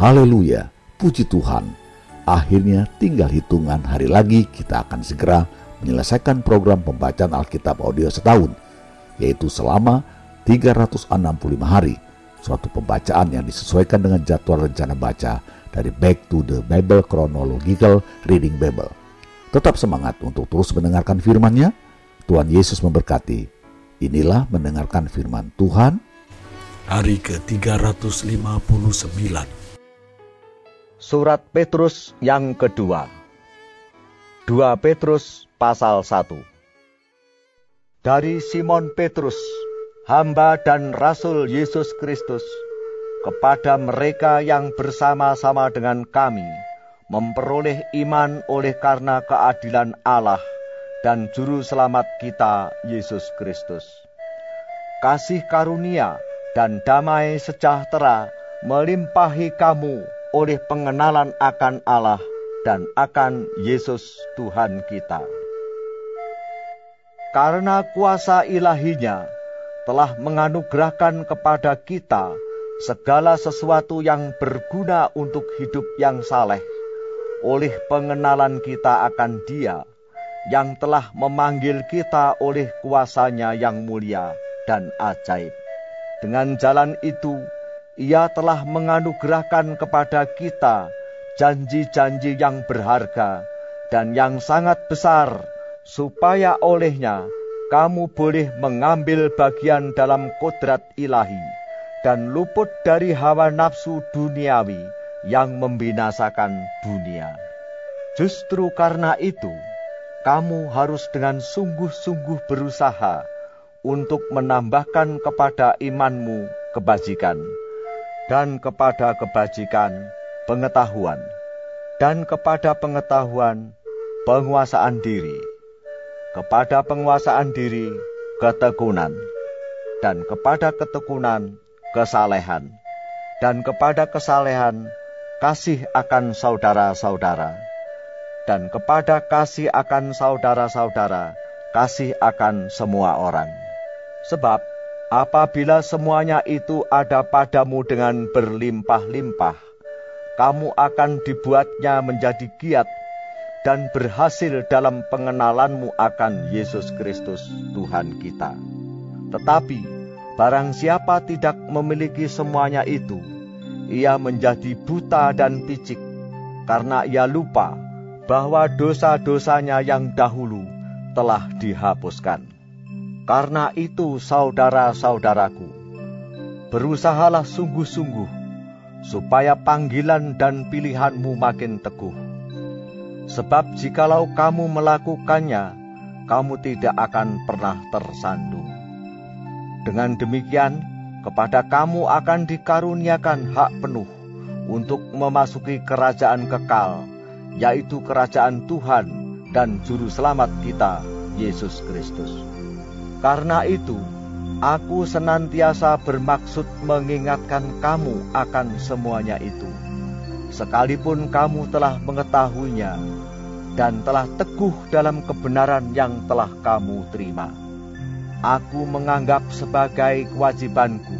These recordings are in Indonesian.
Haleluya, puji Tuhan. Akhirnya tinggal hitungan hari lagi kita akan segera menyelesaikan program pembacaan Alkitab audio setahun, yaitu selama 365 hari, suatu pembacaan yang disesuaikan dengan jadwal rencana baca dari Back to the Bible Chronological Reading Bible. Tetap semangat untuk terus mendengarkan firman-Nya. Tuhan Yesus memberkati. Inilah mendengarkan firman Tuhan. Hari ke-359 Surat Petrus yang kedua 2 Petrus pasal 1 Dari Simon Petrus, hamba dan rasul Yesus Kristus, kepada mereka yang bersama-sama dengan kami, memperoleh iman oleh karena keadilan Allah dan Juru Selamat kita, Yesus Kristus. Kasih karunia dan damai sejahtera melimpahi kamu oleh pengenalan akan Allah dan akan Yesus Tuhan kita. Karena kuasa ilahinya telah menganugerahkan kepada kita segala sesuatu yang berguna untuk hidup yang saleh oleh pengenalan kita akan Dia yang telah memanggil kita oleh kuasanya yang mulia dan ajaib. Dengan jalan itu, Ia telah menganugerahkan kepada kita janji-janji yang berharga dan yang sangat besar, supaya olehnya kamu boleh mengambil bagian dalam kodrat ilahi dan luput dari hawa nafsu duniawi yang membinasakan dunia. Justru karena itu, kamu harus dengan sungguh-sungguh berusaha untuk menambahkan kepada imanmu kebajikan, dan kepada kebajikan pengetahuan, dan kepada pengetahuan penguasaan diri, kepada penguasaan diri ketekunan, dan kepada ketekunan kesalehan, dan kepada kesalehan kasih akan saudara-saudara, dan kepada kasih akan saudara-saudara, kasih akan semua orang. Sebab apabila semuanya itu ada padamu dengan berlimpah-limpah, kamu akan dibuatnya menjadi giat dan berhasil dalam pengenalanmu akan Yesus Kristus Tuhan kita. Tetapi barang siapa tidak memiliki semuanya itu, ia menjadi buta dan picik karena ia lupa bahwa dosa-dosanya yang dahulu telah dihapuskan. Karena itu, saudara-saudaraku, berusahalah sungguh-sungguh supaya panggilan dan pilihanmu makin teguh. Sebab jikalau kamu melakukannya, kamu tidak akan pernah tersandung. Dengan demikian, kepada kamu akan dikaruniakan hak penuh untuk memasuki kerajaan kekal, yaitu kerajaan Tuhan dan Juru Selamat kita, Yesus Kristus. Karena itu, aku senantiasa bermaksud mengingatkan kamu akan semuanya itu, sekalipun kamu telah mengetahuinya dan telah teguh dalam kebenaran yang telah kamu terima aku menganggap sebagai kewajibanku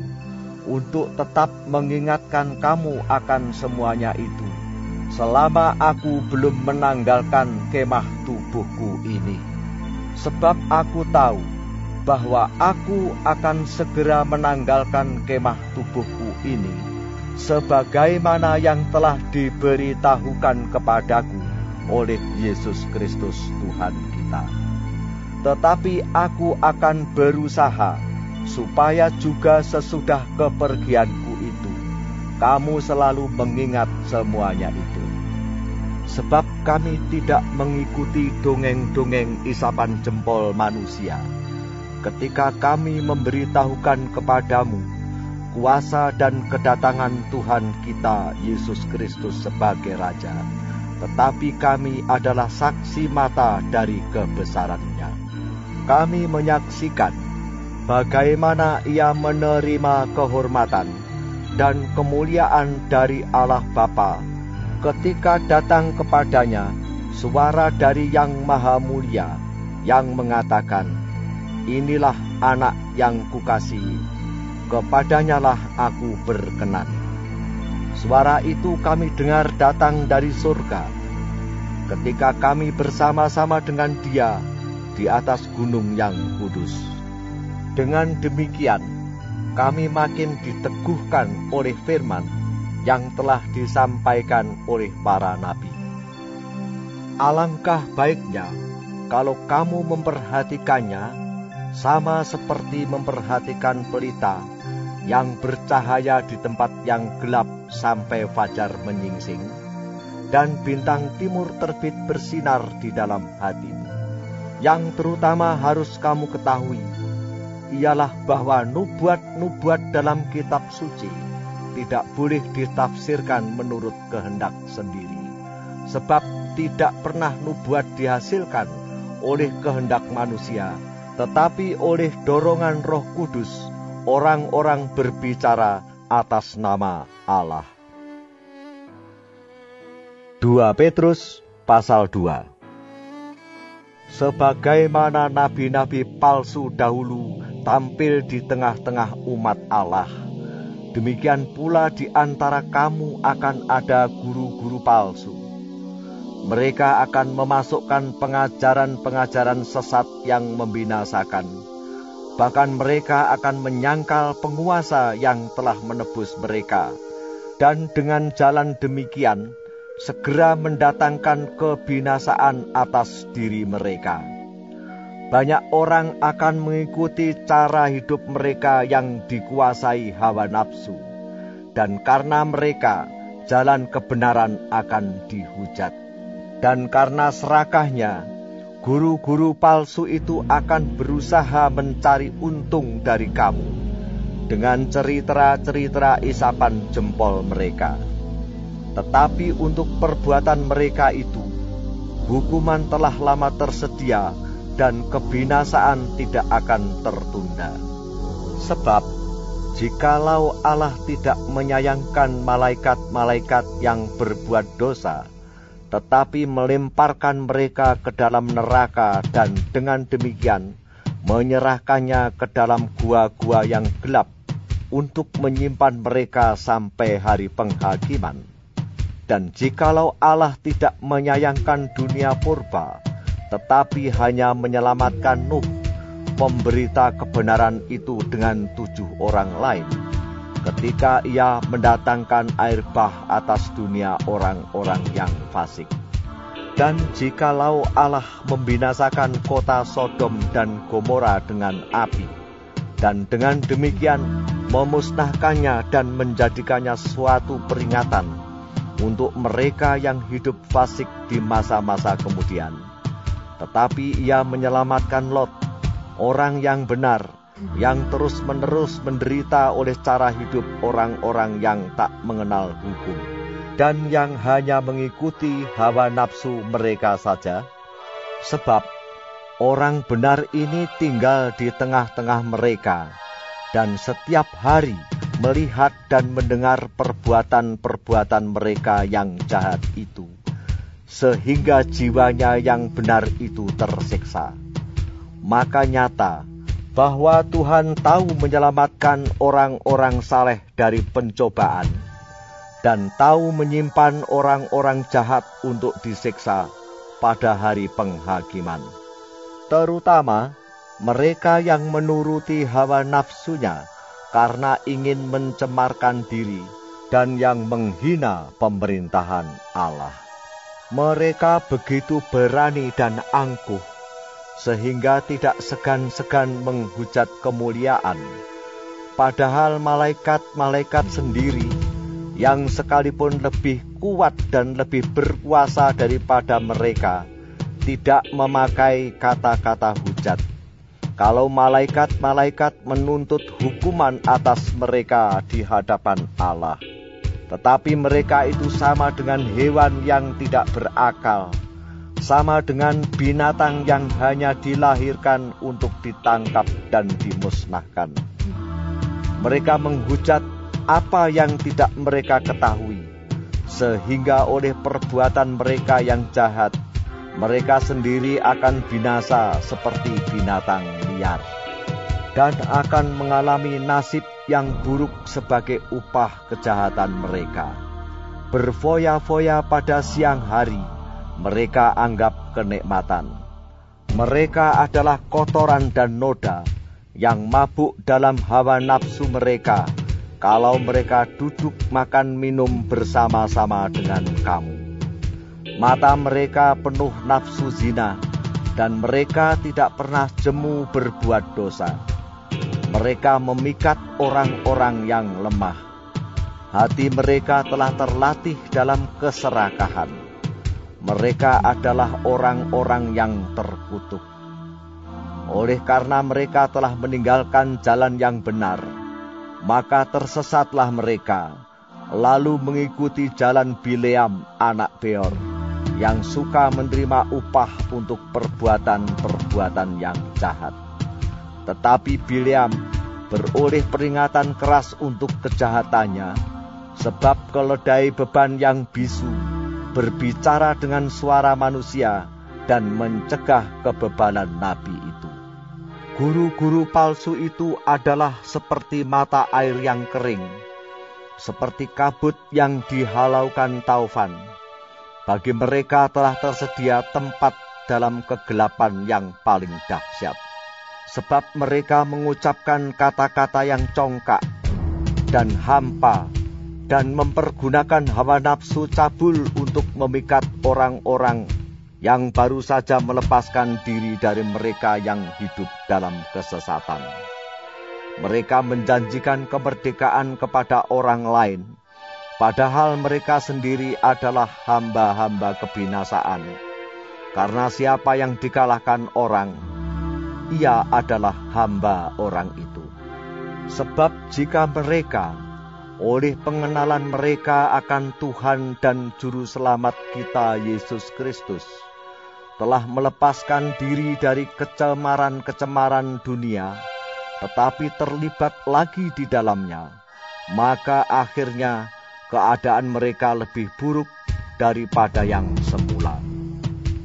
untuk tetap mengingatkan kamu akan semuanya itu, selama aku belum menanggalkan kemah tubuhku ini. Sebab aku tahu bahwa aku akan segera menanggalkan kemah tubuhku ini, sebagaimana yang telah diberitahukan kepadaku oleh Yesus Kristus Tuhan kita tetapi aku akan berusaha supaya juga sesudah kepergianku itu, kamu selalu mengingat semuanya itu. Sebab kami tidak mengikuti dongeng-dongeng isapan jempol manusia. Ketika kami memberitahukan kepadamu kuasa dan kedatangan Tuhan kita Yesus Kristus sebagai Raja, tetapi kami adalah saksi mata dari kebesarannya. Kami menyaksikan bagaimana ia menerima kehormatan dan kemuliaan dari Allah Bapa. Ketika datang kepadanya suara dari Yang Maha Mulia yang mengatakan, Inilah anak yang kukasihi, kepadanyalah aku berkenan. Suara itu kami dengar datang dari surga. Ketika kami bersama-sama dengan Dia di atas gunung yang kudus. Dengan demikian, kami makin diteguhkan oleh firman yang telah disampaikan oleh para nabi. Alangkah baiknya kalau kamu memperhatikannya sama seperti memperhatikan pelita yang bercahaya di tempat yang gelap sampai fajar menyingsing, dan bintang timur terbit bersinar di dalam hatimu. Yang terutama harus kamu ketahui, ialah bahwa nubuat-nubuat dalam kitab suci tidak boleh ditafsirkan menurut kehendak sendiri, sebab tidak pernah nubuat dihasilkan oleh kehendak manusia, tetapi oleh dorongan Roh Kudus, orang-orang berbicara atas nama Allah. 2 Petrus pasal 2 Sebagaimana nabi-nabi palsu dahulu tampil di tengah-tengah umat Allah, demikian pula di antara kamu akan ada guru-guru palsu mereka akan memasukkan pengajaran-pengajaran sesat yang membinasakan. Bahkan mereka akan menyangkal penguasa yang telah menebus mereka. Dan dengan jalan demikian, segera mendatangkan kebinasaan atas diri mereka. Banyak orang akan mengikuti cara hidup mereka yang dikuasai hawa nafsu. Dan karena mereka, jalan kebenaran akan dihujat. Dan karena serakahnya, guru-guru palsu itu akan berusaha mencari untung dari kamu dengan cerita-cerita isapan jempol mereka. Tetapi untuk perbuatan mereka itu, hukuman telah lama tersedia dan kebinasaan tidak akan tertunda. Sebab, jikalau Allah tidak menyayangkan malaikat-malaikat yang berbuat dosa, tetapi melemparkan mereka ke dalam neraka dan dengan demikian menyerahkannya ke dalam gua-gua yang gelap untuk menyimpan mereka sampai hari penghakiman. Dan jikalau Allah tidak menyayangkan dunia purba, tetapi hanya menyelamatkan Nuh, pemberita kebenaran itu dengan tujuh orang lain, ketika ia mendatangkan air bah atas dunia orang-orang yang fasik. Dan jikalau Allah membinasakan kota Sodom dan Gomora dengan api, dan dengan demikian memusnahkannya dan menjadikannya suatu peringatan untuk mereka yang hidup fasik di masa-masa kemudian. Tetapi ia menyelamatkan Lot, orang yang benar, yang terus-menerus menderita oleh cara hidup orang-orang yang tak mengenal hukum. Dan yang hanya mengikuti hawa nafsu mereka saja, sebab orang benar ini tinggal di tengah-tengah mereka. Dan setiap hari melihat dan mendengar perbuatan-perbuatan mereka yang jahat itu, sehingga jiwanya yang benar itu tersiksa. Maka nyata bahwa Tuhan tahu menyelamatkan orang-orang saleh dari pencobaan dan tahu menyimpan orang-orang jahat untuk disiksa pada hari penghakiman. Terutama mereka yang menuruti hawa nafsunya karena ingin mencemarkan diri dan yang menghina pemerintahan Allah. Mereka begitu berani dan angkuh sehingga tidak segan-segan menghujat kemuliaan. Padahal malaikat-malaikat sendiri yang sekalipun lebih kuat dan lebih berkuasa daripada mereka tidak memakai kata-kata hujat. Kalau malaikat-malaikat menuntut hukuman atas mereka di hadapan Allah, tetapi mereka itu sama dengan hewan yang tidak berakal sama dengan binatang yang hanya dilahirkan untuk ditangkap dan dimusnahkan. Mereka menghujat apa yang tidak mereka ketahui, sehingga oleh perbuatan mereka yang jahat, mereka sendiri akan binasa seperti binatang liar, dan akan mengalami nasib yang buruk sebagai upah kejahatan mereka Berfoya-foya pada siang hari, mereka anggap kenikmatan. Mereka adalah kotoran dan noda yang mabuk dalam hawa nafsu mereka kalau mereka duduk makan minum bersama-sama dengan kamu. Mata mereka penuh nafsu zina, dan mereka tidak pernah jemu berbuat dosa. Mereka memikat orang-orang yang lemah. Hati mereka telah terlatih dalam keserakahan mereka adalah orang-orang yang terkutuk. Oleh karena mereka telah meninggalkan jalan yang benar, maka tersesatlah mereka, lalu mengikuti jalan Bileam anak Beor, yang suka menerima upah untuk perbuatan-perbuatan yang jahat. Tetapi Bileam beroleh peringatan keras untuk kejahatannya, sebab keledai beban yang bisu berbicara dengan suara manusia dan mencegah kebebanan nabi itu. Guru-guru palsu itu adalah seperti mata air yang kering, seperti kabut yang dihalaukan taufan. Bagi mereka telah tersedia tempat dalam kegelapan yang paling dahsyat. Sebab mereka mengucapkan kata-kata yang congkak dan hampa dan mempergunakan hawa nafsu cabul untuk memikat orang-orang yang baru saja melepaskan diri dari mereka yang hidup dalam kesesatan. Mereka menjanjikan kemerdekaan kepada orang lain, padahal mereka sendiri adalah hamba-hamba kebinasaan. Karena siapa yang dikalahkan orang, ia adalah hamba orang itu. Sebab jika mereka oleh pengenalan mereka akan Tuhan dan Juru Selamat kita Yesus Kristus, telah melepaskan diri dari kecemaran-kecemaran dunia, tetapi terlibat lagi di dalamnya, maka akhirnya keadaan mereka lebih buruk daripada yang semula.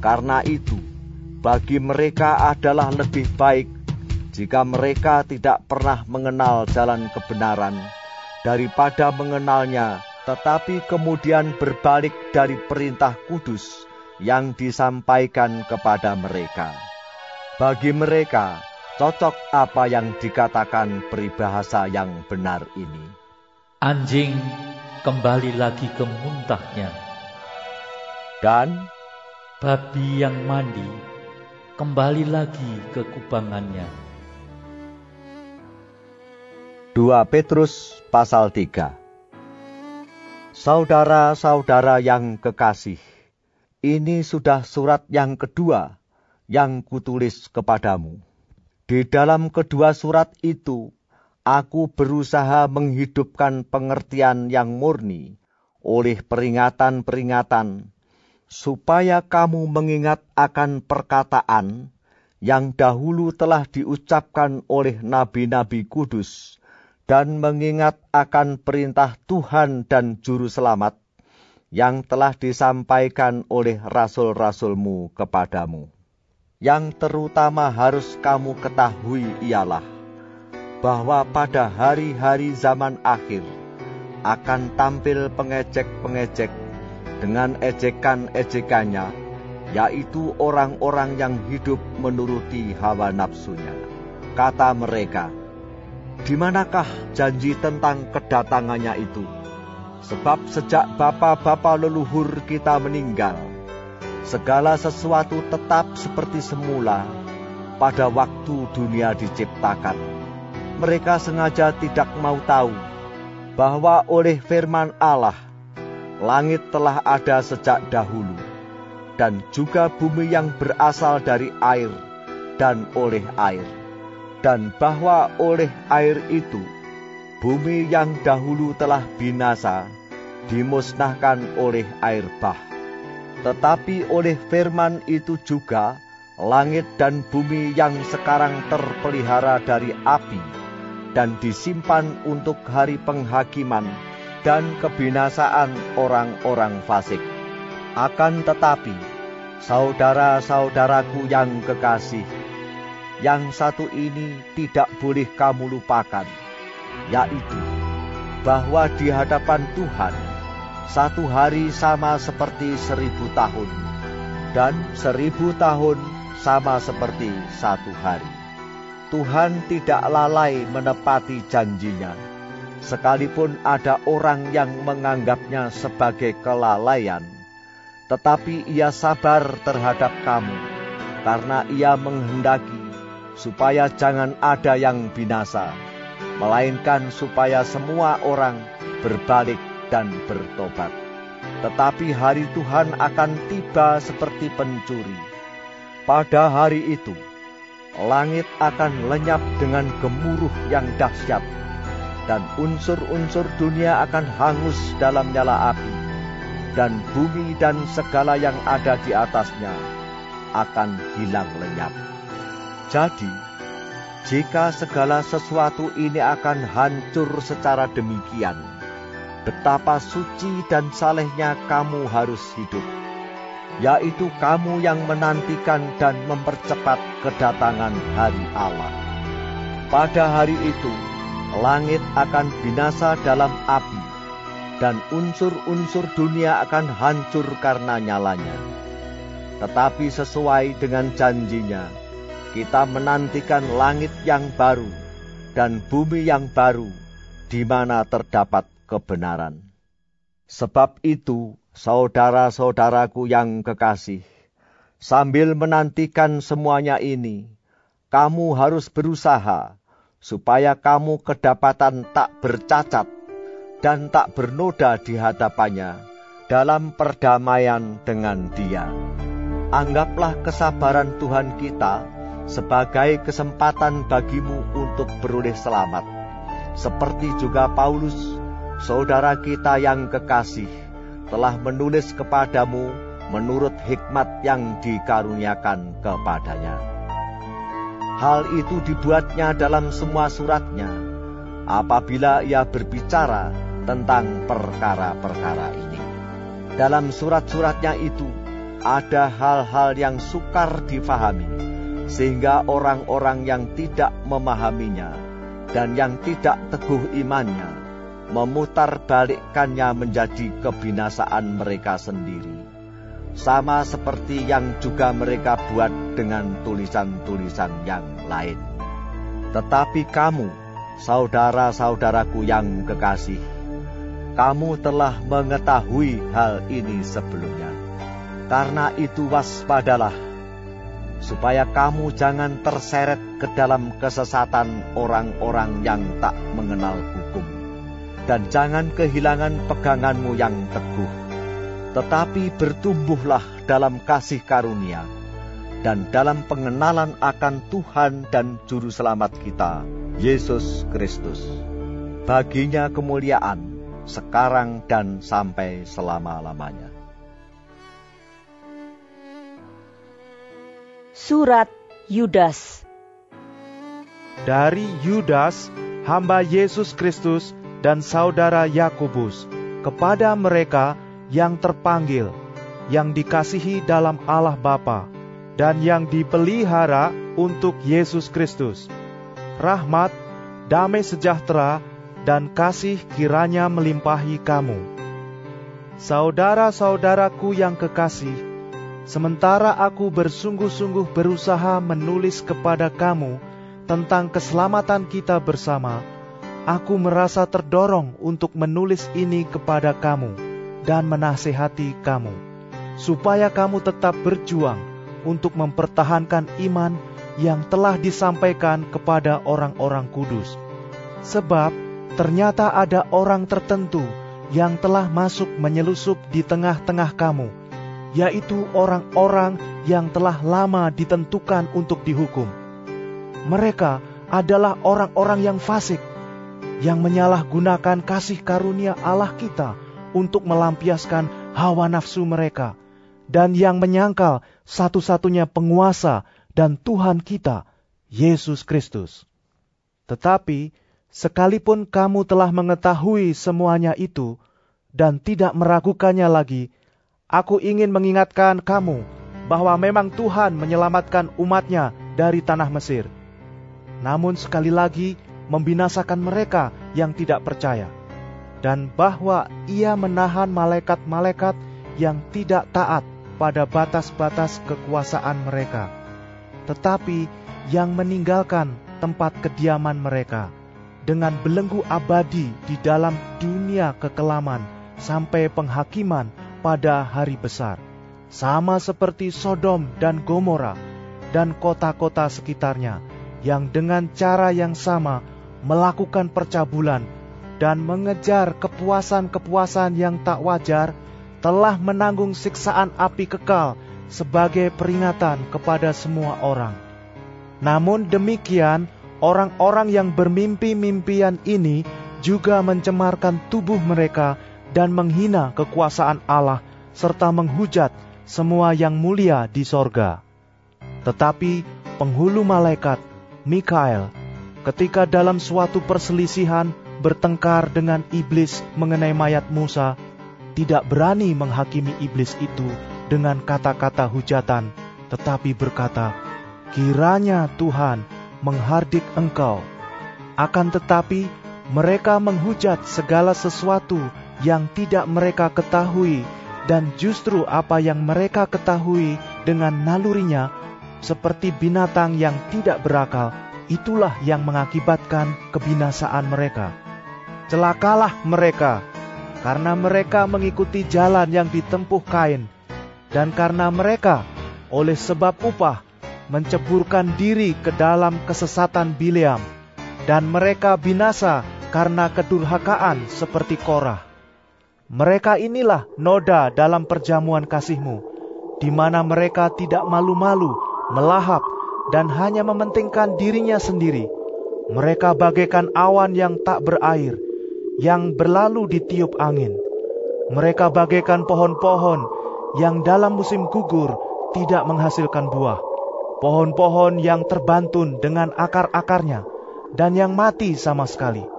Karena itu, bagi mereka adalah lebih baik jika mereka tidak pernah mengenal jalan kebenaran daripada mengenalnya, tetapi kemudian berbalik dari perintah kudus yang disampaikan kepada mereka. Bagi mereka, cocok apa yang dikatakan peribahasa yang benar ini. Anjing kembali lagi ke muntahnya. Dan babi yang mandi kembali lagi ke kubangannya. 2 Petrus pasal 3 Saudara-saudara yang kekasih, ini sudah surat yang kedua yang kutulis kepadamu. Di dalam kedua surat itu, aku berusaha menghidupkan pengertian yang murni oleh peringatan-peringatan, supaya kamu mengingat akan perkataan yang dahulu telah diucapkan oleh nabi-nabi kudus dan mengingat akan perintah Tuhan dan Juru Selamat yang telah disampaikan oleh rasul-rasulmu kepadamu. Yang terutama harus kamu ketahui ialah bahwa pada hari-hari zaman akhir akan tampil pengejek-pengejek dengan ejekan-ejekannya, yaitu orang-orang yang hidup menuruti hawa nafsunya. Kata mereka, di manakah janji tentang kedatangannya itu? Sebab sejak bapa-bapa leluhur kita meninggal, segala sesuatu tetap seperti semula pada waktu dunia diciptakan. Mereka sengaja tidak mau tahu bahwa oleh firman Allah, langit telah ada sejak dahulu, dan juga bumi yang berasal dari air dan oleh air dan bahwa oleh air itu bumi yang dahulu telah binasa dimusnahkan oleh air bah. Tetapi oleh firman itu juga langit dan bumi yang sekarang terpelihara dari api dan disimpan untuk hari penghakiman dan kebinasaan orang-orang fasik. Akan tetapi, saudara-saudaraku yang kekasih, yang satu ini tidak boleh kamu lupakan, yaitu bahwa di hadapan Tuhan satu hari sama seperti seribu tahun, dan seribu tahun sama seperti satu hari. Tuhan tidak lalai menepati janjinya, sekalipun ada orang yang menganggapnya sebagai kelalaian. Tetapi ia sabar terhadap kamu, karena ia menghendaki supaya jangan ada yang binasa, melainkan supaya semua orang berbalik dan bertobat. Tetapi hari Tuhan akan tiba seperti pencuri. Pada hari itu, langit akan lenyap dengan gemuruh yang dahsyat, dan unsur-unsur dunia akan hangus dalam nyala api, dan bumi dan segala yang ada di atasnya akan hilang lenyap. Jadi, jika segala sesuatu ini akan hancur secara demikian, betapa suci dan salehnya kamu harus hidup yaitu kamu yang menantikan dan mempercepat kedatangan hari Allah. Pada hari itu, langit akan binasa dalam api, dan unsur-unsur dunia akan hancur karena nyalanya. Tetapi sesuai dengan janjinya, kita menantikan langit yang baru dan bumi yang baru, di mana terdapat kebenaran. Sebab itu, saudara-saudaraku yang kekasih, sambil menantikan semuanya ini, kamu harus berusaha supaya kamu kedapatan tak bercacat dan tak bernoda di hadapannya dalam perdamaian dengan Dia. Anggaplah kesabaran Tuhan kita sebagai kesempatan bagimu untuk beroleh selamat, seperti juga Paulus, saudara kita yang kekasih telah menulis kepadamu menurut hikmat yang dikaruniakan kepadanya. Hal itu dibuatnya dalam semua suratnya, apabila ia berbicara tentang perkara-perkara ini. Dalam surat-suratnya itu ada hal-hal yang sukar difahami, sehingga orang-orang yang tidak memahaminya dan yang tidak teguh imannya memutarbalikkannya menjadi kebinasaan mereka sendiri. Sama seperti yang juga mereka buat dengan tulisan-tulisan yang lain. Tetapi kamu, saudara-saudaraku yang kekasih, kamu telah mengetahui hal ini sebelumnya. Karena itu waspadalah, supaya kamu jangan terseret ke dalam kesesatan orang-orang yang tak mengenal hukum dan jangan kehilangan peganganmu yang teguh. Tetapi bertumbuhlah dalam kasih karunia dan dalam pengenalan akan Tuhan dan Juru Selamat kita, Yesus Kristus. Baginya kemuliaan sekarang dan sampai selama-lamanya. Surat Yudas Dari Yudas, hamba Yesus Kristus dan saudara Yakobus kepada mereka yang terpanggil, yang dikasihi dalam Allah Bapa, dan yang dipelihara untuk Yesus Kristus. Rahmat, damai sejahtera, dan kasih kiranya melimpahi kamu. Saudara-saudaraku yang kekasih, sementara aku bersungguh-sungguh berusaha menulis kepada kamu tentang keselamatan kita bersama, aku merasa terdorong untuk menulis ini kepada kamu dan menasehati kamu, supaya kamu tetap berjuang untuk mempertahankan iman yang telah disampaikan kepada orang-orang kudus. Sebab ternyata ada orang tertentu yang telah masuk menyelusup di tengah-tengah kamu, yaitu orang-orang yang telah lama ditentukan untuk dihukum. Mereka adalah orang-orang yang fasik, yang menyalahgunakan kasih karunia Allah kita untuk melampiaskan hawa nafsu mereka, dan yang menyangkal satu-satunya penguasa dan Tuhan kita, Yesus Kristus. Tetapi, sekalipun kamu telah mengetahui semuanya itu dan tidak meragukannya lagi, aku ingin mengingatkan kamu bahwa memang Tuhan menyelamatkan umatnya dari tanah Mesir. Namun sekali lagi, membinasakan mereka yang tidak percaya. dan bahwa ia menahan malaikat-malaikat yang tidak taat pada batas-batas kekuasaan mereka, tetapi yang meninggalkan tempat kediaman mereka dengan belenggu abadi di dalam dunia kekelaman sampai penghakiman pada hari besar. Sama seperti Sodom dan Gomora dan kota-kota sekitarnya yang dengan cara yang sama melakukan percabulan dan mengejar kepuasan-kepuasan yang tak wajar, telah menanggung siksaan api kekal sebagai peringatan kepada semua orang. Namun demikian, orang-orang yang bermimpi-mimpian ini juga mencemarkan tubuh mereka dan menghina kekuasaan Allah serta menghujat semua yang mulia di sorga. Tetapi penghulu malaikat, Mikael, ketika dalam suatu perselisihan bertengkar dengan iblis mengenai mayat Musa, tidak berani menghakimi iblis itu dengan kata-kata hujatan, tetapi berkata, "Kiranya Tuhan menghardik engkau." Akan tetapi, mereka menghujat segala sesuatu yang tidak mereka ketahui, dan justru apa yang mereka ketahui dengan nalurinya, seperti binatang yang tidak berakal, itulah yang mengakibatkan kebinasaan mereka. Celakalah mereka, karena mereka mengikuti jalan yang ditempuh Kain, dan karena mereka oleh sebab upah menceburkan diri ke dalam kesesatan Bileam, dan mereka binasa karena kedurhakaan seperti Korah. Mereka inilah noda dalam perjamuan kasihmu, di mana mereka tidak malu-malu, melahap, dan hanya mementingkan dirinya sendiri. Mereka bagaikan awan yang tak berair, yang berlalu ditiup angin. Mereka bagaikan pohon-pohon yang dalam musim gugur tidak menghasilkan buah. Pohon-pohon yang terbantun dengan akar-akarnya dan yang mati sama sekali.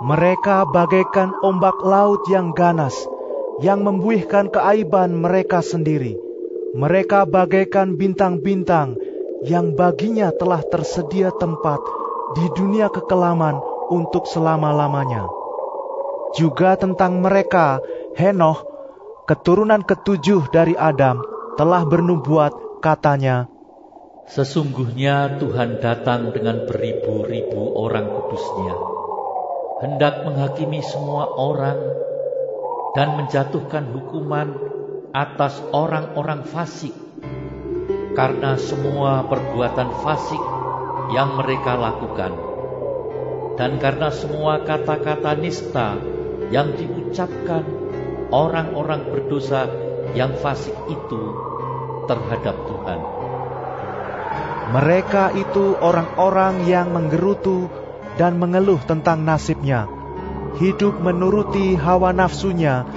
Mereka bagaikan ombak laut yang ganas, yang membuihkan keaiban mereka sendiri. Mereka bagaikan bintang-bintang yang baginya telah tersedia tempat di dunia kekelaman untuk selama-lamanya juga tentang mereka, Henoh, keturunan ketujuh dari Adam, telah bernubuat katanya, Sesungguhnya Tuhan datang dengan beribu-ribu orang kudusnya, hendak menghakimi semua orang dan menjatuhkan hukuman atas orang-orang fasik, karena semua perbuatan fasik yang mereka lakukan, dan karena semua kata-kata nista yang diucapkan orang-orang berdosa yang fasik itu terhadap Tuhan. Mereka itu orang-orang yang menggerutu dan mengeluh tentang nasibnya, hidup menuruti hawa nafsunya,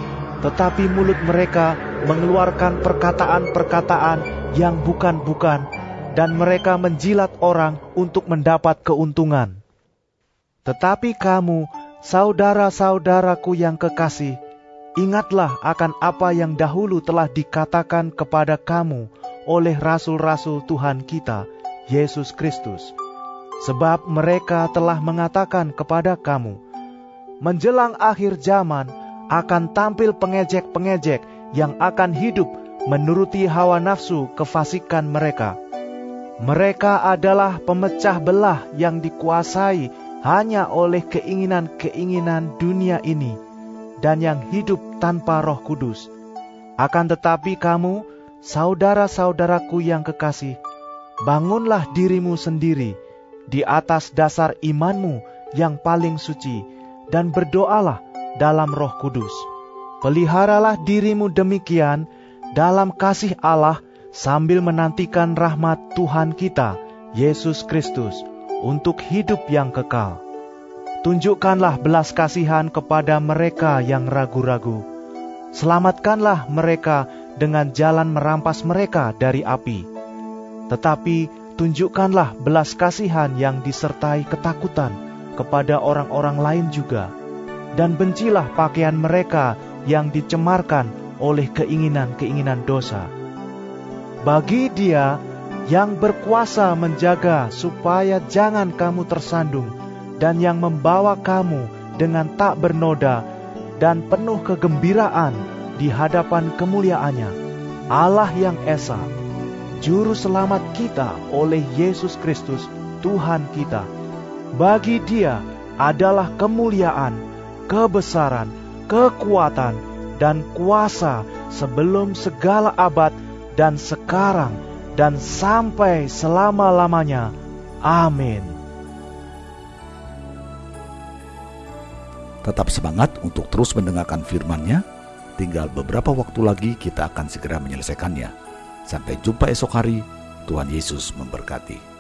tetapi mulut mereka mengeluarkan perkataan-perkataan yang bukan-bukan, dan mereka menjilat orang untuk mendapat keuntungan. Tetapi kamu Saudara-saudaraku yang kekasih, ingatlah akan apa yang dahulu telah dikatakan kepada kamu oleh rasul-rasul Tuhan kita, Yesus Kristus. Sebab mereka telah mengatakan kepada kamu, menjelang akhir zaman akan tampil pengejek-pengejek yang akan hidup menuruti hawa nafsu kefasikan mereka. Mereka adalah pemecah belah yang dikuasai hanya oleh keinginan-keinginan dunia ini dan yang hidup tanpa Roh Kudus. Akan tetapi, kamu, saudara-saudaraku yang kekasih, bangunlah dirimu sendiri di atas dasar imanmu yang paling suci, dan berdoalah dalam Roh Kudus. Peliharalah dirimu demikian dalam kasih Allah sambil menantikan rahmat Tuhan kita, Yesus Kristus untuk hidup yang kekal. Tunjukkanlah belas kasihan kepada mereka yang ragu-ragu. Selamatkanlah mereka dengan jalan merampas mereka dari api. Tetapi tunjukkanlah belas kasihan yang disertai ketakutan kepada orang-orang lain juga. Dan bencilah pakaian mereka yang dicemarkan oleh keinginan-keinginan dosa. Bagi dia yang berkuasa menjaga supaya jangan kamu tersandung, dan yang membawa kamu dengan tak bernoda dan penuh kegembiraan di hadapan kemuliaannya, Allah yang Esa, Juru Selamat kita oleh Yesus Kristus, Tuhan kita. Bagi dia adalah kemuliaan, kebesaran, kekuatan, dan kuasa sebelum segala abad dan sekarang dan sampai selama-lamanya. Amin. Tetap semangat untuk terus mendengarkan firman-Nya. Tinggal beberapa waktu lagi kita akan segera menyelesaikannya. Sampai jumpa esok hari. Tuhan Yesus memberkati.